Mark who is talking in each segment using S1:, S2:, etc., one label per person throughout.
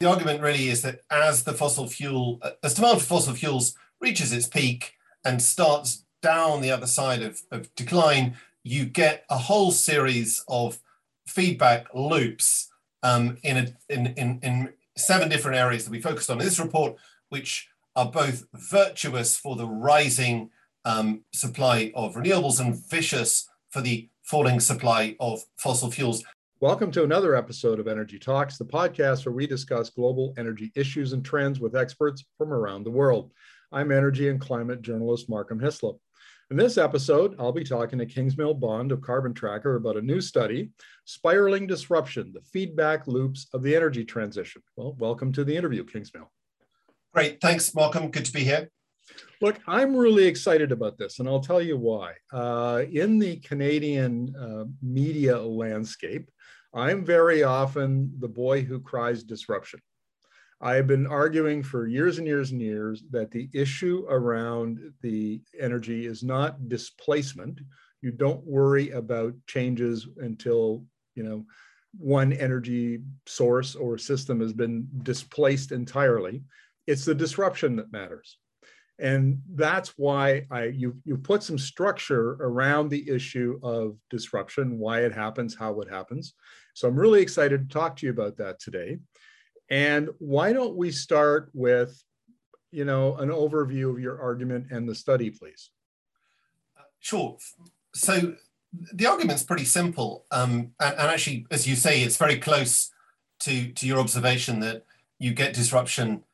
S1: the argument really is that as the fossil fuel, as demand for fossil fuels reaches its peak and starts down the other side of, of decline, you get a whole series of feedback loops um, in, a, in, in, in seven different areas that we focused on in this report, which are both virtuous for the rising um, supply of renewables and vicious for the falling supply of fossil fuels.
S2: Welcome to another episode of Energy Talks, the podcast where we discuss global energy issues and trends with experts from around the world. I'm energy and climate journalist Markham Hislop. In this episode, I'll be talking to Kingsmill Bond of Carbon Tracker about a new study, Spiraling Disruption, the Feedback Loops of the Energy Transition. Well, welcome to the interview, Kingsmill.
S1: Great. Thanks, Markham. Good to be here.
S2: Look, I'm really excited about this, and I'll tell you why. Uh, in the Canadian uh, media landscape, I'm very often the boy who cries disruption. I have been arguing for years and years and years that the issue around the energy is not displacement. You don't worry about changes until, you know, one energy source or system has been displaced entirely. It's the disruption that matters. And that's why I you you put some structure around the issue of disruption, why it happens, how it happens. So I'm really excited to talk to you about that today. And why don't we start with, you know, an overview of your argument and the study, please?
S1: Sure. So the argument's pretty simple, um, and, and actually, as you say, it's very close to to your observation that you get disruption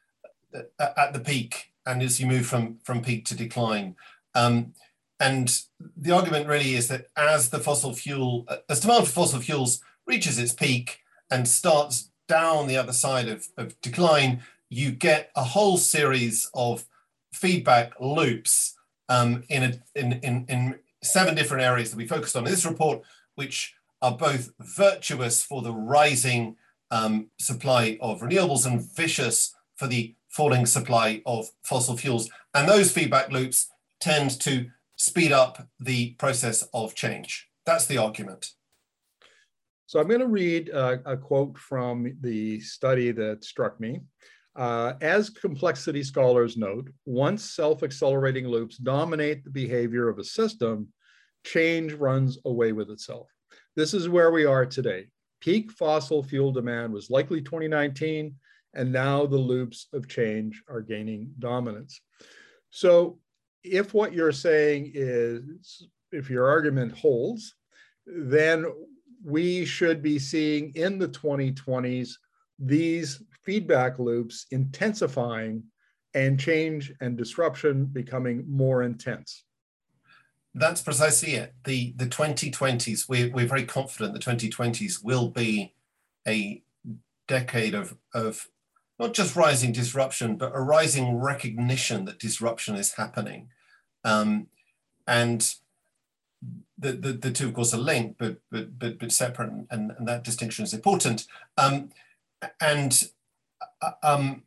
S1: at the peak and as you move from, from peak to decline. Um, and the argument really is that as the fossil fuel, as demand for fossil fuels reaches its peak and starts down the other side of, of decline, you get a whole series of feedback loops um, in, a, in, in, in seven different areas that we focused on in this report, which are both virtuous for the rising um, supply of renewables and vicious for the falling supply of fossil fuels. And those feedback loops tend to speed up the process of change. That's the argument.
S2: So I'm going to read a, a quote from the study that struck me. Uh, as complexity scholars note, once self-accelerating loops dominate the behavior of a system, change runs away with itself. This is where we are today. Peak fossil fuel demand was likely 2019. And now the loops of change are gaining dominance. So if what you're saying is, if your argument holds, then we should be seeing in the 2020s these feedback loops intensifying and change and disruption becoming more intense.
S1: That's precisely it. The the 2020s, we're, we're very confident the 2020s will be a decade of, of not just rising disruption, but a rising recognition that disruption is happening. Um, and the, the, the, two, of course, are linked, but, but, but, but separate, and, and that distinction is important. Um, and uh, um,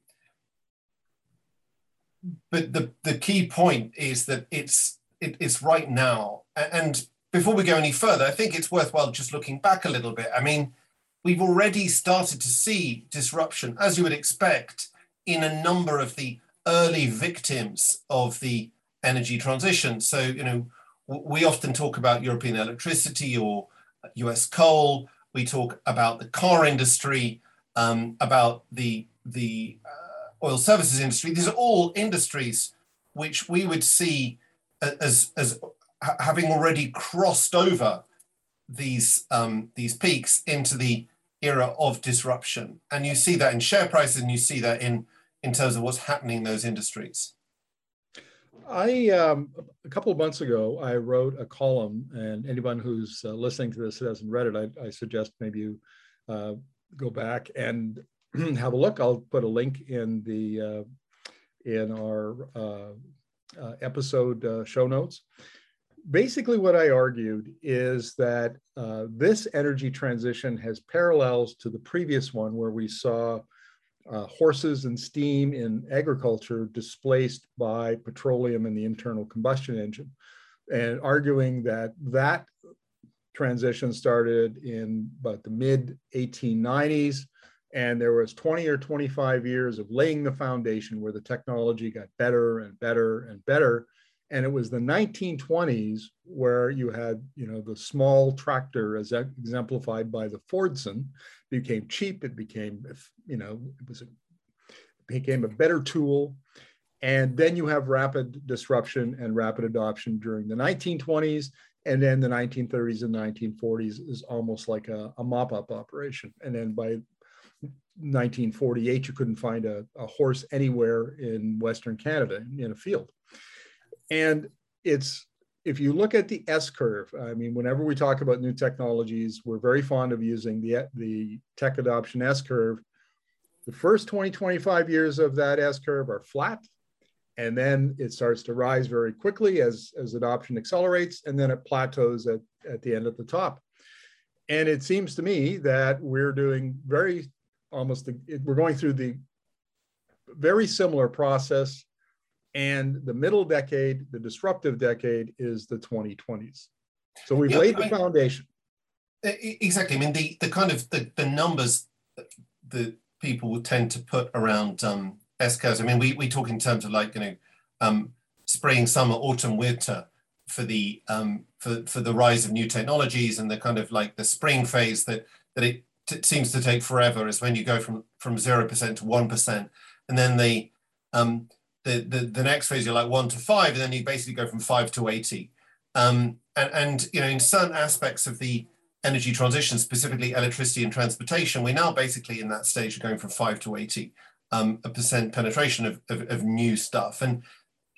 S1: but the, the key point is that it's it, it's right now. And before we go any further, I think it's worthwhile just looking back a little bit. I mean, we've already started to see disruption, as you would expect, in a number of the early victims of the energy transition. So, you know, we often talk about European electricity or US coal. We talk about the car industry, um, about the, the uh, oil services industry. These are all industries which we would see as, as having already crossed over these, um, these peaks into the era of disruption. And you see that in share prices and you see that in, in terms of what's happening in those industries.
S2: I um, a couple of months ago, I wrote a column, and anyone who's uh, listening to this hasn't read it, I, I suggest maybe you uh, go back and have a look. I'll put a link in the uh, in our uh, uh, episode uh, show notes basically what I argued is that uh, this energy transition has parallels to the previous one where we saw uh, horses and steam in agriculture displaced by petroleum in the internal combustion engine and arguing that that transition started in about the mid 1890s And there was 20 or 25 years of laying the foundation where the technology got better and better and better. And it was the 1920s where you had, you know, the small tractor as exemplified by the Fordson became cheap. It became, you know, it was a, it became a better tool. And then you have rapid disruption and rapid adoption during the 1920s. And then the 1930s and 1940s is almost like a, a mop up operation. And then by 1948, you couldn't find a, a horse anywhere in Western Canada in a field. And it's if you look at the S curve, I mean, whenever we talk about new technologies, we're very fond of using the, the tech adoption S curve. The first 20, 25 years of that S curve are flat, and then it starts to rise very quickly as, as adoption accelerates, and then it plateaus at, at the end at the top. And it seems to me that we're doing very almost, the, we're going through the very similar process and the middle decade, the disruptive decade, is the 2020s. So we've yeah, laid the I, foundation.
S1: Exactly. I mean, the, the kind of the, the numbers that people would tend to put around um, S curves. I mean, we, we talk in terms of like, you know, um, spring, summer, autumn, winter for the um, for, for the rise of new technologies and the kind of like the spring phase that that it t- seems to take forever is when you go from from zero percent to one percent, and then the um, the, the, the next phase, you're like one to five, and then you basically go from five to 80. Um, and, and, you know, in certain aspects of the energy transition, specifically electricity and transportation, we're now basically in that stage of going from five to 80 um, a percent penetration of, of, of new stuff. And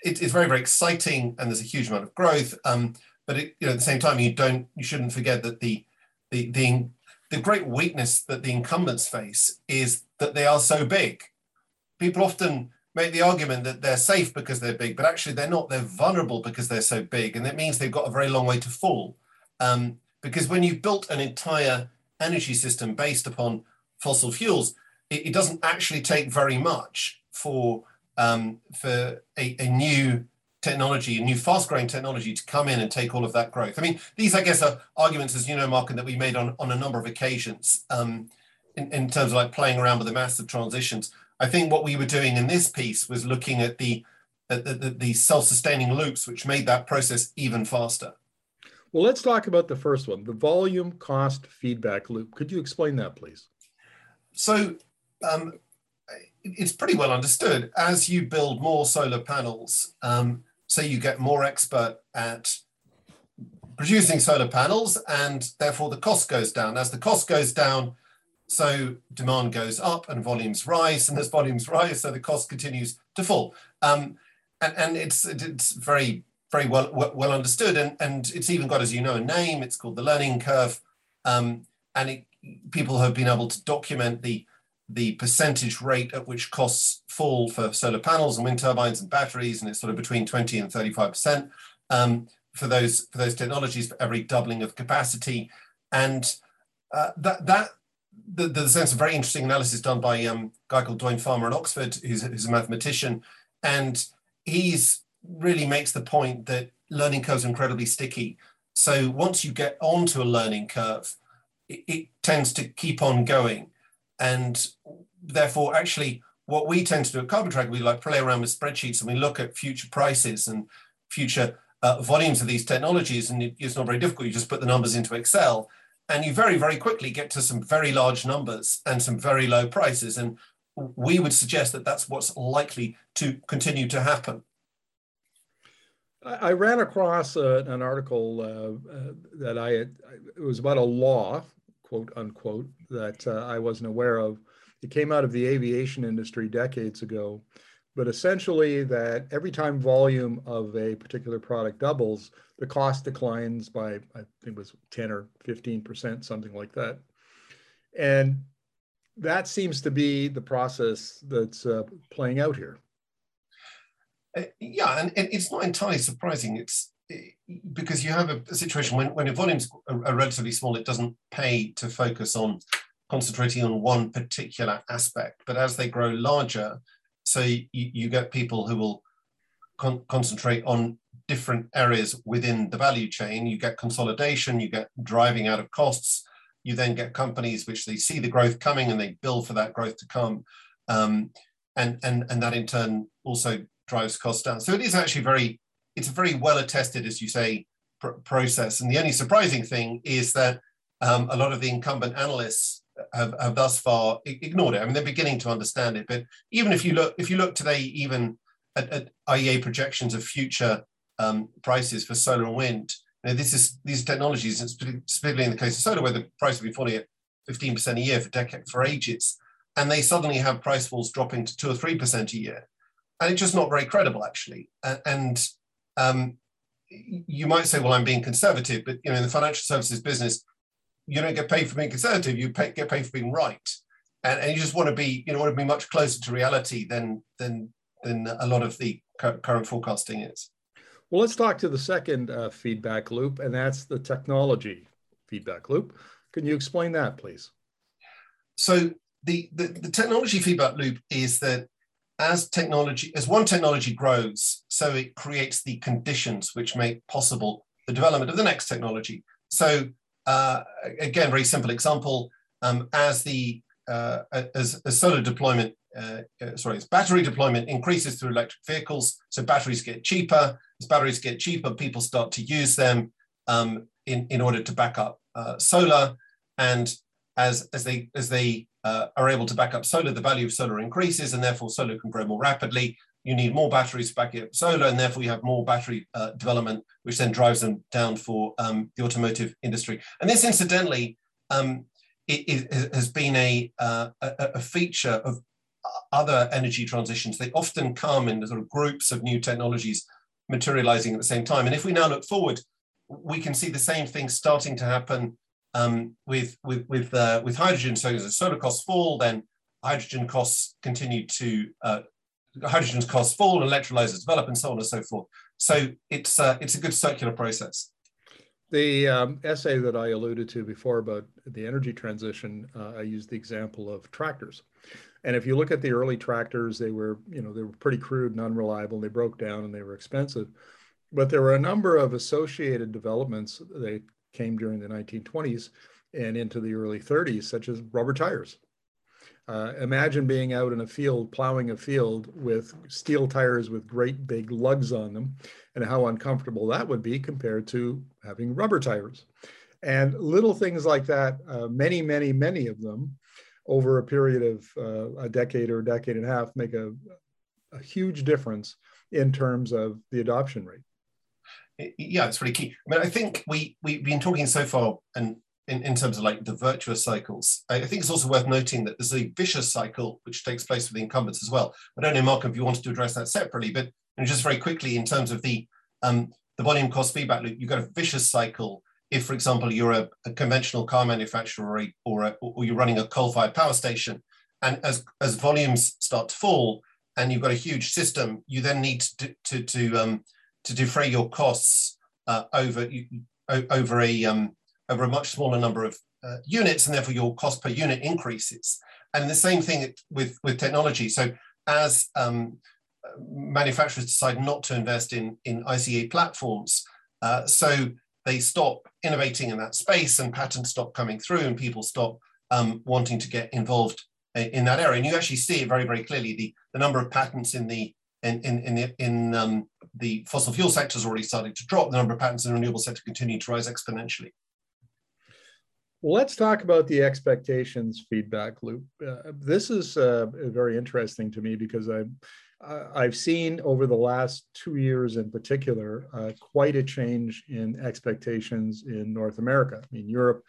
S1: it, it's very, very exciting, and there's a huge amount of growth. Um, but it, you know, at the same time, you don't, you shouldn't forget that the, the, the, the great weakness that the incumbents face is that they are so big. People often make the argument that they're safe because they're big, but actually they're not. They're vulnerable because they're so big, and that means they've got a very long way to fall. Um, because when you've built an entire energy system based upon fossil fuels, it, it doesn't actually take very much for um, for a, a, new technology, a new fast-growing technology to come in and take all of that growth. I mean, these, I guess, are arguments, as you know, Mark, and that we made on, on a number of occasions um, in, in terms of like playing around with the massive transitions. I think what we were doing in this piece was looking at the, at the, the, the self-sustaining loops, which made that process even faster.
S2: Well, let's talk about the first one, the volume cost feedback loop. Could you explain that, please?
S1: So um, it's pretty well understood. As you build more solar panels, um, so you get more expert at producing solar panels, and therefore the cost goes down. As the cost goes down, so demand goes up and volumes rise, and as volumes rise, so the cost continues to fall. Um, and, and it's it's very very well well understood, and and it's even got, as you know, a name. It's called the learning curve, um, and it, people have been able to document the the percentage rate at which costs fall for solar panels and wind turbines and batteries, and it's sort of between 20 and 35 percent um, for those for those technologies for every doubling of capacity, and uh, that that the, the sense of very interesting analysis done by um, a guy called Doyne Farmer at Oxford, who's, who's a mathematician, and he's really makes the point that learning curves are incredibly sticky. So once you get onto a learning curve, it, it tends to keep on going, and therefore, actually, what we tend to do at Carbon Tracker, we like play around with spreadsheets and we look at future prices and future uh, volumes of these technologies, and it, it's not very difficult. You just put the numbers into Excel, and you very, very quickly get to some very large numbers and some very low prices. And we would suggest that that's what's likely to continue to happen.
S2: I ran across uh, an article uh, uh, that I had, it was about a law, quote unquote, that uh, I wasn't aware of. It came out of the aviation industry decades ago, but essentially that every time volume of a particular product doubles, the cost declines by I think it was 10 or 15 percent, something like that. And that seems to be the process that's uh, playing out here.
S1: Uh, yeah, and, and, it's not entirely surprising. It's uh, because you have a, a situation when, when your volumes are relatively small, it doesn't pay to focus on concentrating on one particular aspect. But as they grow larger, so you, you get people who will con concentrate on different areas within the value chain. You get consolidation, you get driving out of costs, you then get companies which they see the growth coming and they build for that growth to come. Um, and, and, and that in turn also drives costs down. So it is actually very, it's a very well attested, as you say, pr process. And the only surprising thing is that um, a lot of the incumbent analysts have, have thus far ignored it. I mean, they're beginning to understand it. But even if you look, if you look today, even at, at IEA projections of future um, prices for solar and wind, you know, this is these technologies, specifically in the case of solar, where the price has been falling at 15% a year for decade for ages, and they suddenly have price falls dropping to two or three percent a year, and it's just not very credible, actually. And um, you might say, well, I'm being conservative, but you know, in the financial services business, you don't get paid for being conservative. You pay, get paid for being right, and, and you just want to be, you know, want to be much closer to reality than than than a lot of the current forecasting is.
S2: Well, let's talk to the second uh, feedback loop, and that's the technology feedback loop. Can you explain that, please?
S1: So the, the, the technology feedback loop is that as technology, as one technology grows, so it creates the conditions which make possible the development of the next technology. So uh, again, very simple example, um, as the uh, as, as solar deployment, uh, uh, sorry, as battery deployment increases through electric vehicles, so batteries get cheaper. As batteries get cheaper, people start to use them um, in, in order to back up uh, solar. And as, as they, as they uh, are able to back up solar, the value of solar increases, and therefore solar can grow more rapidly. You need more batteries to back up solar, and therefore you have more battery uh, development, which then drives them down for um, the automotive industry. And this, incidentally, um, it, it, has been a, uh, a, feature of other energy transitions. They often come in the sort of groups of new technologies materializing at the same time. And if we now look forward, we can see the same thing starting to happen um, with with with uh, with hydrogen. So as the solar costs fall, then hydrogen costs continue to uh, hydrogen's costs fall, electrolyzers develop, and so on and so forth. So it's uh, it's a good circular process.
S2: The um, essay that I alluded to before about the energy transition, uh, I used the example of tractors. And if you look at the early tractors, they were, you know, they were pretty crude and unreliable. They broke down and they were expensive. But there were a number of associated developments that came during the 1920s and into the early 30s, such as rubber tires. Uh, imagine being out in a field, plowing a field with steel tires with great big lugs on them, and how uncomfortable that would be compared to having rubber tires. And little things like that, uh, many, many, many of them, over a period of uh, a decade or a decade and a half, make a, a huge difference in terms of the adoption rate
S1: yeah, it's really key. I mean, I think we we've been talking so far, and in, in terms of like the virtuous cycles, I think it's also worth noting that there's a vicious cycle which takes place with the incumbents as well. I don't know, Mark, if you wanted to address that separately, but just very quickly in terms of the um, the volume cost feedback loop, you've got a vicious cycle. If, for example, you're a, a conventional car manufacturer or, a, or you're running a coal-fired power station, and as as volumes start to fall, and you've got a huge system, you then need to to, to um, to defray your costs uh, over over a um, over a much smaller number of uh, units, and therefore your cost per unit increases. And the same thing with with technology. So as um, manufacturers decide not to invest in in ICE platforms, uh, so they stop innovating in that space, and patents stop coming through, and people stop um, wanting to get involved in that area. And you actually see it very very clearly. The the number of patents in the in in in, the, in um, the fossil fuel sector is already starting to drop. The number of patents in the renewable sector continue to rise exponentially.
S2: Let's talk about the expectations feedback loop. Uh, this is uh, very interesting to me because I've, I've seen over the last two years in particular uh, quite a change in expectations in North America. I mean, Europe,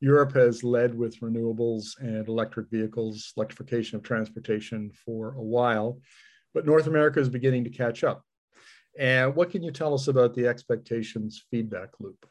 S2: Europe has led with renewables and electric vehicles, electrification of transportation for a while, but North America is beginning to catch up. And what can you tell us about the expectations feedback loop?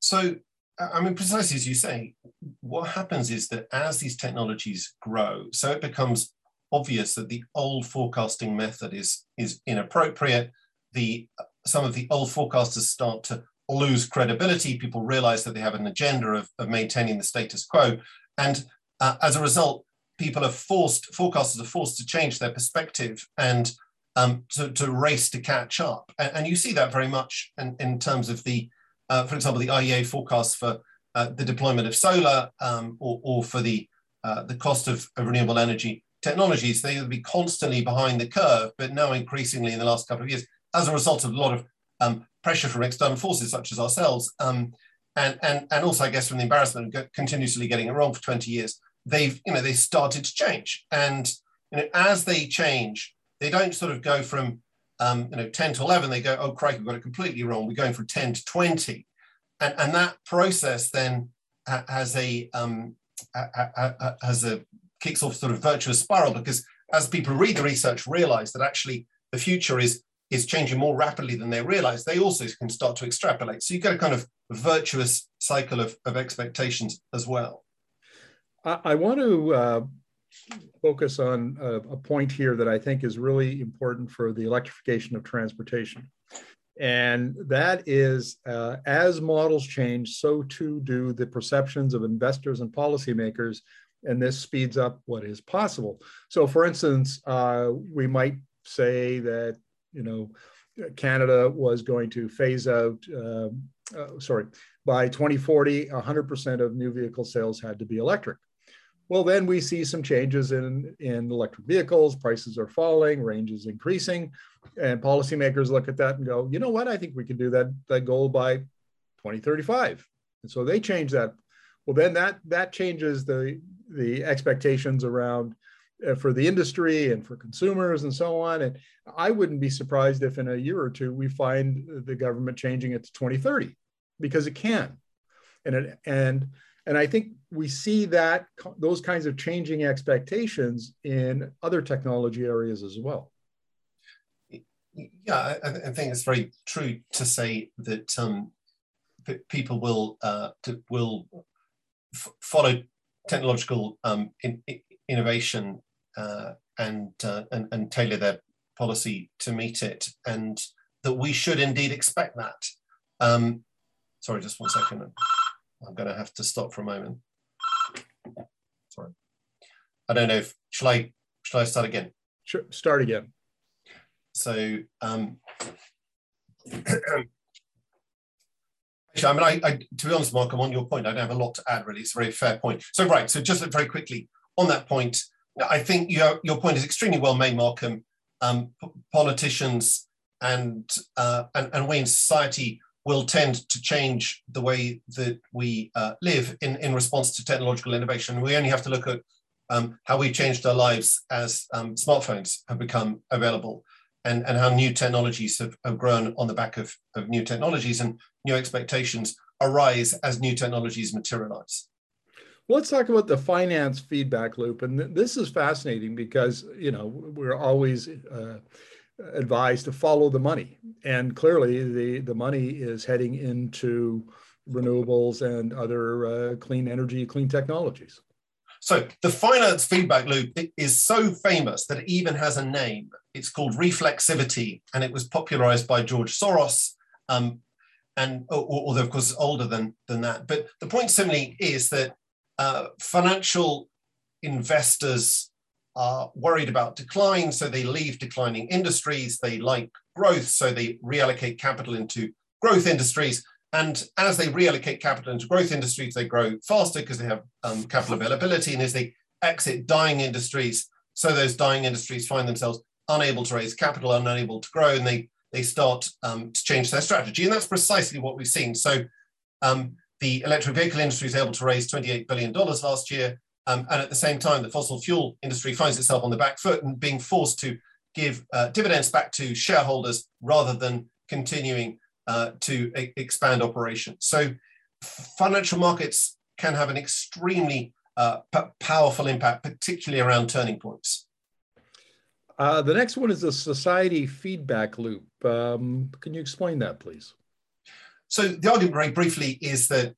S1: So, I mean, precisely as you say, what happens is that as these technologies grow, so it becomes obvious that the old forecasting method is, is inappropriate. The, some of the old forecasters start to lose credibility. People realize that they have an agenda of, of maintaining the status quo. And uh, as a result, people are forced, forecasters are forced to change their perspective and um, to, to race to catch up. And, and, you see that very much in, in terms of the, uh, for example, the IEA forecast for uh, the deployment of solar um, or, or, for the, uh, the cost of, of, renewable energy technologies, they would be constantly behind the curve, but now increasingly in the last couple of years, as a result of a lot of um, pressure from external forces such as ourselves, um, and, and, and also I guess from the embarrassment of continuously getting it wrong for 20 years, they've, you know, they started to change. And you know, as they change, they don't sort of go from um, you know 10 to 11. They go, oh, crikey, we've got it completely wrong. We're going from 10 to 20, and and that process then has a um, has a kicks off sort of virtuous spiral because as people read the research, realize that actually the future is is changing more rapidly than they realize. They also can start to extrapolate. So you get a kind of virtuous cycle of, of expectations as well.
S2: I, I want to uh, focus on a, a, point here that I think is really important for the electrification of transportation. And that is uh, as models change, so too do the perceptions of investors and policymakers. And this speeds up what is possible. So, for instance, uh, we might say that, you know, Canada was going to phase out, uh, uh sorry, by 2040, 100% of new vehicle sales had to be electric. Well, then we see some changes in, in electric vehicles, prices are falling, range is increasing, and policymakers look at that and go, you know what, I think we can do that, that goal by 2035. And so they change that. Well, then that, that changes the, the expectations around uh, for the industry and for consumers and so on. And I wouldn't be surprised if in a year or two we find the government changing it to 2030 because it can. And, it, and and I think we see that those kinds of changing expectations in other technology areas as well.
S1: Yeah, I, I think it's very true to say that um, people will uh, will follow technological um, in, innovation uh, and, uh, and and tailor their policy to meet it, and that we should indeed expect that. Um, sorry, just one second. I'm going to have to stop for a moment. I don't know if, shall I, shall I start again?
S2: Sure, start again.
S1: So, um, actually, I mean, I, I, to be honest, Mark, I'm on your point. I don't have a lot to add, really. It's a very fair point. So, right, so just very quickly on that point, I think your, your point is extremely well made, Malcolm. Um, politicians and, uh, and, and we in society will tend to change the way that we uh, live in, in response to technological innovation. We only have to look at um, how we changed our lives as um, smartphones have become available and, and how new technologies have, have grown on the back of, of new technologies and new expectations arise as new technologies materialize.
S2: Let's talk about the finance feedback loop. And th this is fascinating because, you know, we're always uh, advised to follow the money. And clearly, the, the money is heading into renewables and other uh, clean energy, clean technologies.
S1: So the finance feedback loop is so famous that it even has a name. It's called reflexivity, and it was popularized by George Soros. Um, and although of course older than than that, but the point simply is that uh, financial investors are worried about decline, so they leave declining industries. They like growth, so they reallocate capital into growth industries. And as they reallocate capital into growth industries, they grow faster because they have um, capital availability. And as they exit dying industries, so those dying industries find themselves unable to raise capital, unable to grow, and they they start um, to change their strategy. And that's precisely what we've seen. So um, the electric vehicle industry is able to raise $28 billion last year. Um, and at the same time, the fossil fuel industry finds itself on the back foot and being forced to give uh, dividends back to shareholders rather than continuing uh, to e expand operations. So financial markets can have an extremely uh, powerful impact, particularly around turning points.
S2: Uh, the next one is the society feedback loop. Um, can you explain that, please?
S1: So the argument very briefly is that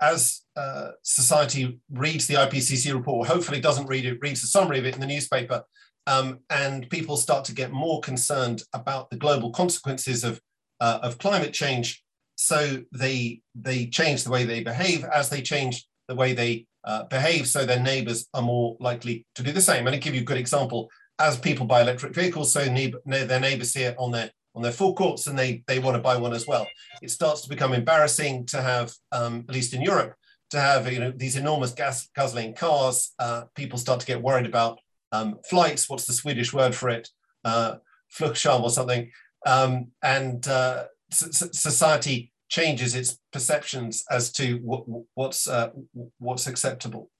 S1: as uh, society reads the IPCC report, hopefully doesn't read it, reads the summary of it in the newspaper, um, and people start to get more concerned about the global consequences of, uh, of climate change. So they, they change the way they behave as they change the way they uh, behave, so their neighbors are more likely to do the same. And to give you a good example, as people buy electric vehicles, so their neighbors here on their on their forecourts and they, they want to buy one as well. It starts to become embarrassing to have, um, at least in Europe, to have you know these enormous gas guzzling cars. Uh, people start to get worried about um, flights. What's the Swedish word for it? Uh, Flugscham or something. Um, and uh, society changes its perceptions as to what, what's uh, what's acceptable.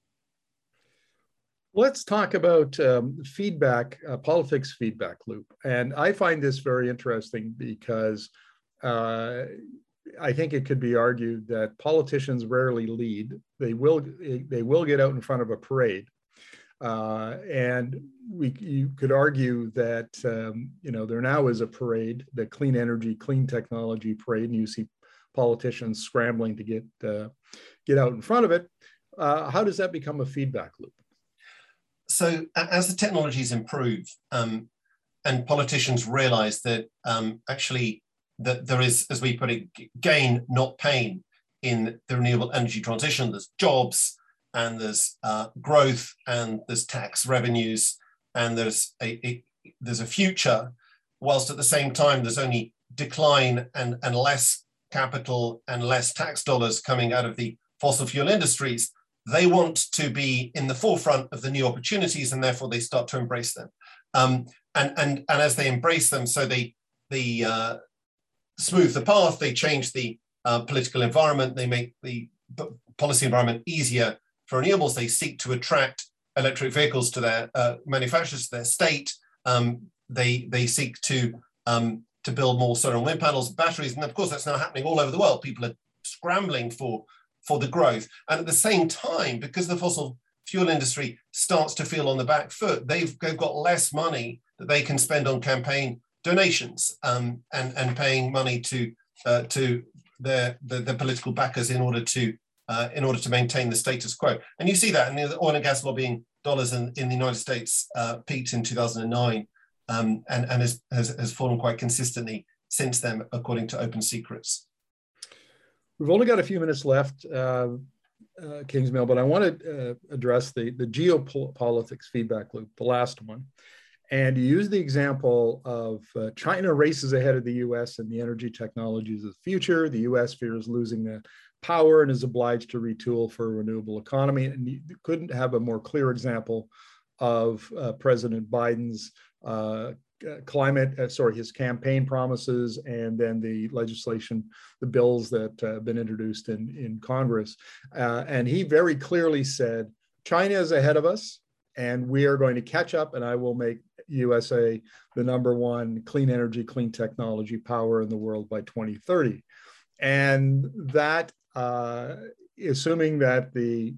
S2: Let's talk about um, feedback, uh, politics feedback loop, and I find this very interesting because uh, I think it could be argued that politicians rarely lead. They will they will get out in front of a parade, uh, and we you could argue that um, you know there now is a parade, the clean energy, clean technology parade, and you see politicians scrambling to get uh, get out in front of it. Uh, how does that become a feedback loop?
S1: So as the technologies improve, um, and politicians realize that um, actually that there is, as we put it, gain not pain in the renewable energy transition. There's jobs, and there's uh, growth, and there's tax revenues, and there's a, a, there's a future. Whilst at the same time, there's only decline and, and less capital and less tax dollars coming out of the fossil fuel industries. They want to be in the forefront of the new opportunities, and therefore they start to embrace them. Um, and, and, and as they embrace them, so they, the, uh, smooth the path, they change the uh, political environment, they make the policy environment easier for renewables, they seek to attract electric vehicles to their uh, manufacturers, to their state. Um, they, they seek to, um, to build more solar and wind panels, batteries, and of course that's now happening all over the world. People are scrambling for, for the growth. And at the same time, because the fossil fuel industry starts to feel on the back foot, they've, they've got less money that they can spend on campaign donations um, and, and paying money to, uh, to their, the, the political backers in order to uh, in order to maintain the status quo. And you see that in the oil and gas lobbying dollars in, in the United States uh, peaked in 2009 um, and, and has, has, has fallen quite consistently since then, according to Open Secrets.
S2: We've only got a few minutes left, uh, uh, Kingsmill, but I want to uh, address the, the geopolitics feedback loop, the last one. And you use the example of uh, China races ahead of the US in the energy technologies of the future. The US fears losing the power and is obliged to retool for a renewable economy. And you couldn't have a more clear example of uh, President Biden's uh, climate, uh, sorry, his campaign promises, and then the legislation, the bills that uh, have been introduced in, in Congress. Uh, and he very clearly said, China is ahead of us, and we are going to catch up, and I will make USA the number one clean energy, clean technology power in the world by 2030. And that uh, assuming that the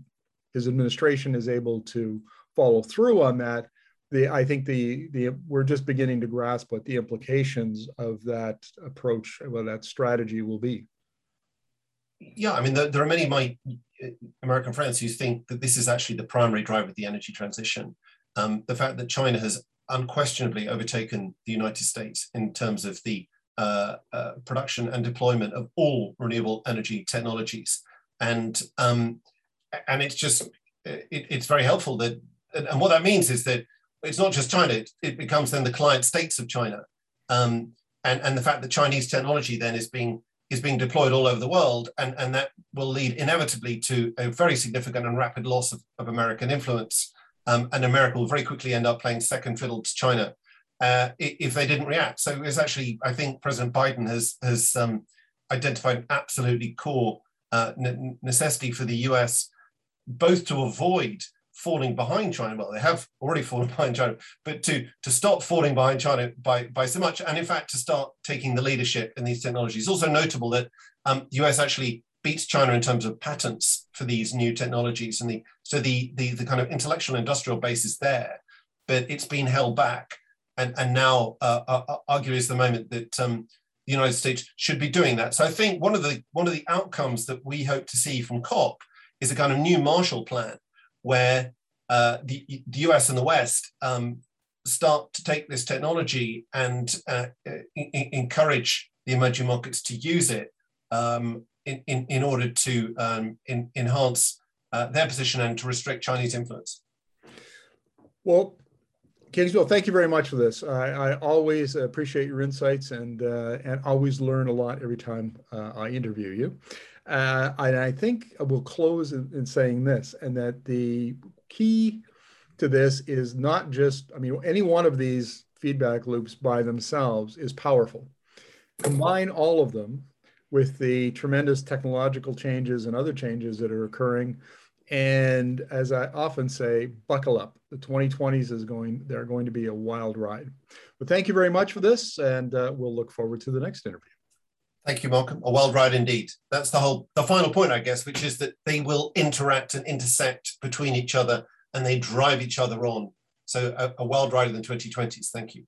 S2: his administration is able to follow through on that, the I think the the we're just beginning to grasp what the implications of that approach, well, that strategy will be.
S1: Yeah, I mean, there, there are many of my American friends who think that this is actually the primary driver of the energy transition. Um, the fact that China has unquestionably overtaken the United States in terms of the uh, uh, production and deployment of all renewable energy technologies. And, um, and it's just, it, it's very helpful that, and what that means is that it's not just China, it, it becomes then the client states of China. Um, and, and the fact that Chinese technology then is being is being deployed all over the world, and, and that will lead inevitably to a very significant and rapid loss of, of American influence. Um, and America will very quickly end up playing second fiddle to China uh, if they didn't react. So it's actually, I think President Biden has has um, identified absolutely core uh, necessity for the US both to avoid falling behind China. Well, they have already fallen behind China, but to to stop falling behind China by by so much, and in fact to start taking the leadership in these technologies. Also notable that um, US actually beats China in terms of patents for these new technologies, and the so the the the kind of intellectual industrial base is there, but it's been held back and, and now uh, uh, uh, argue is the moment that um, the United States should be doing that. So I think one of the one of the outcomes that we hope to see from COP is a kind of new Marshall Plan, where uh, the, the US and the West um, start to take this technology and uh, encourage the emerging markets to use it um, in, in, order to um, in, enhance uh, their position and to restrict Chinese influence.
S2: Well, Kingsmill, thank you very much for this. I, I always appreciate your insights and uh, and always learn a lot every time uh, I interview you. Uh, and I think we'll close in, in, saying this, and that the key to this is not just, I mean, any one of these feedback loops by themselves is powerful. Combine all of them with the tremendous technological changes and other changes that are occurring. And as I often say, buckle up. The 2020s is going, they're going to be a wild ride. But thank you very much for this, and uh, we'll look forward to the next interview.
S1: Thank you, Malcolm. A wild ride indeed. That's the whole, the final point, I guess, which is that they will interact and intersect between each other and they drive each other on. So a, a wild ride in the 2020s. Thank you.